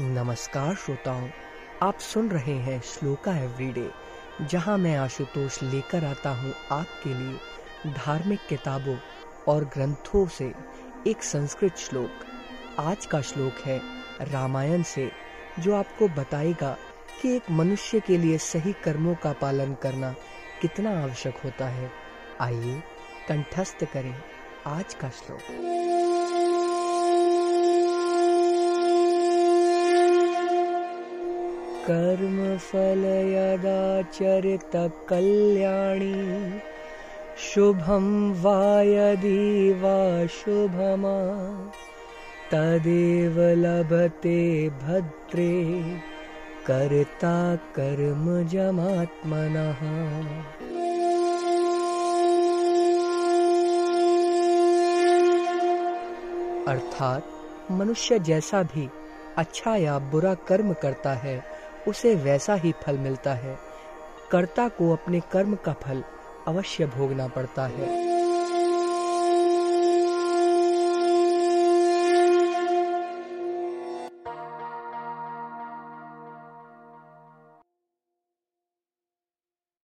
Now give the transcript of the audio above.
नमस्कार श्रोताओं, आप सुन रहे हैं श्लोका एवरीडे, जहाँ मैं आशुतोष लेकर आता हूँ आपके लिए धार्मिक किताबों और ग्रंथों से एक संस्कृत श्लोक। आज का श्लोक है रामायण से, जो आपको बताएगा कि एक मनुष्य के लिए सही कर्मों का पालन करना कितना आवश्यक होता है। आइए कंठस्थ करें आज का श्लोक। कर्मफल यदा कल्याणी। शुभं वा यदि वा शुभमा। तदेव लभते भद्रे। कर्ता कर्म जमात्मनः। अर्थात मनुष्य जैसा भी अच्छा या बुरा कर्म करता है उसे वैसा ही फल मिलता है। कर्ता को अपने कर्म का फल अवश्य भोगना पड़ता है।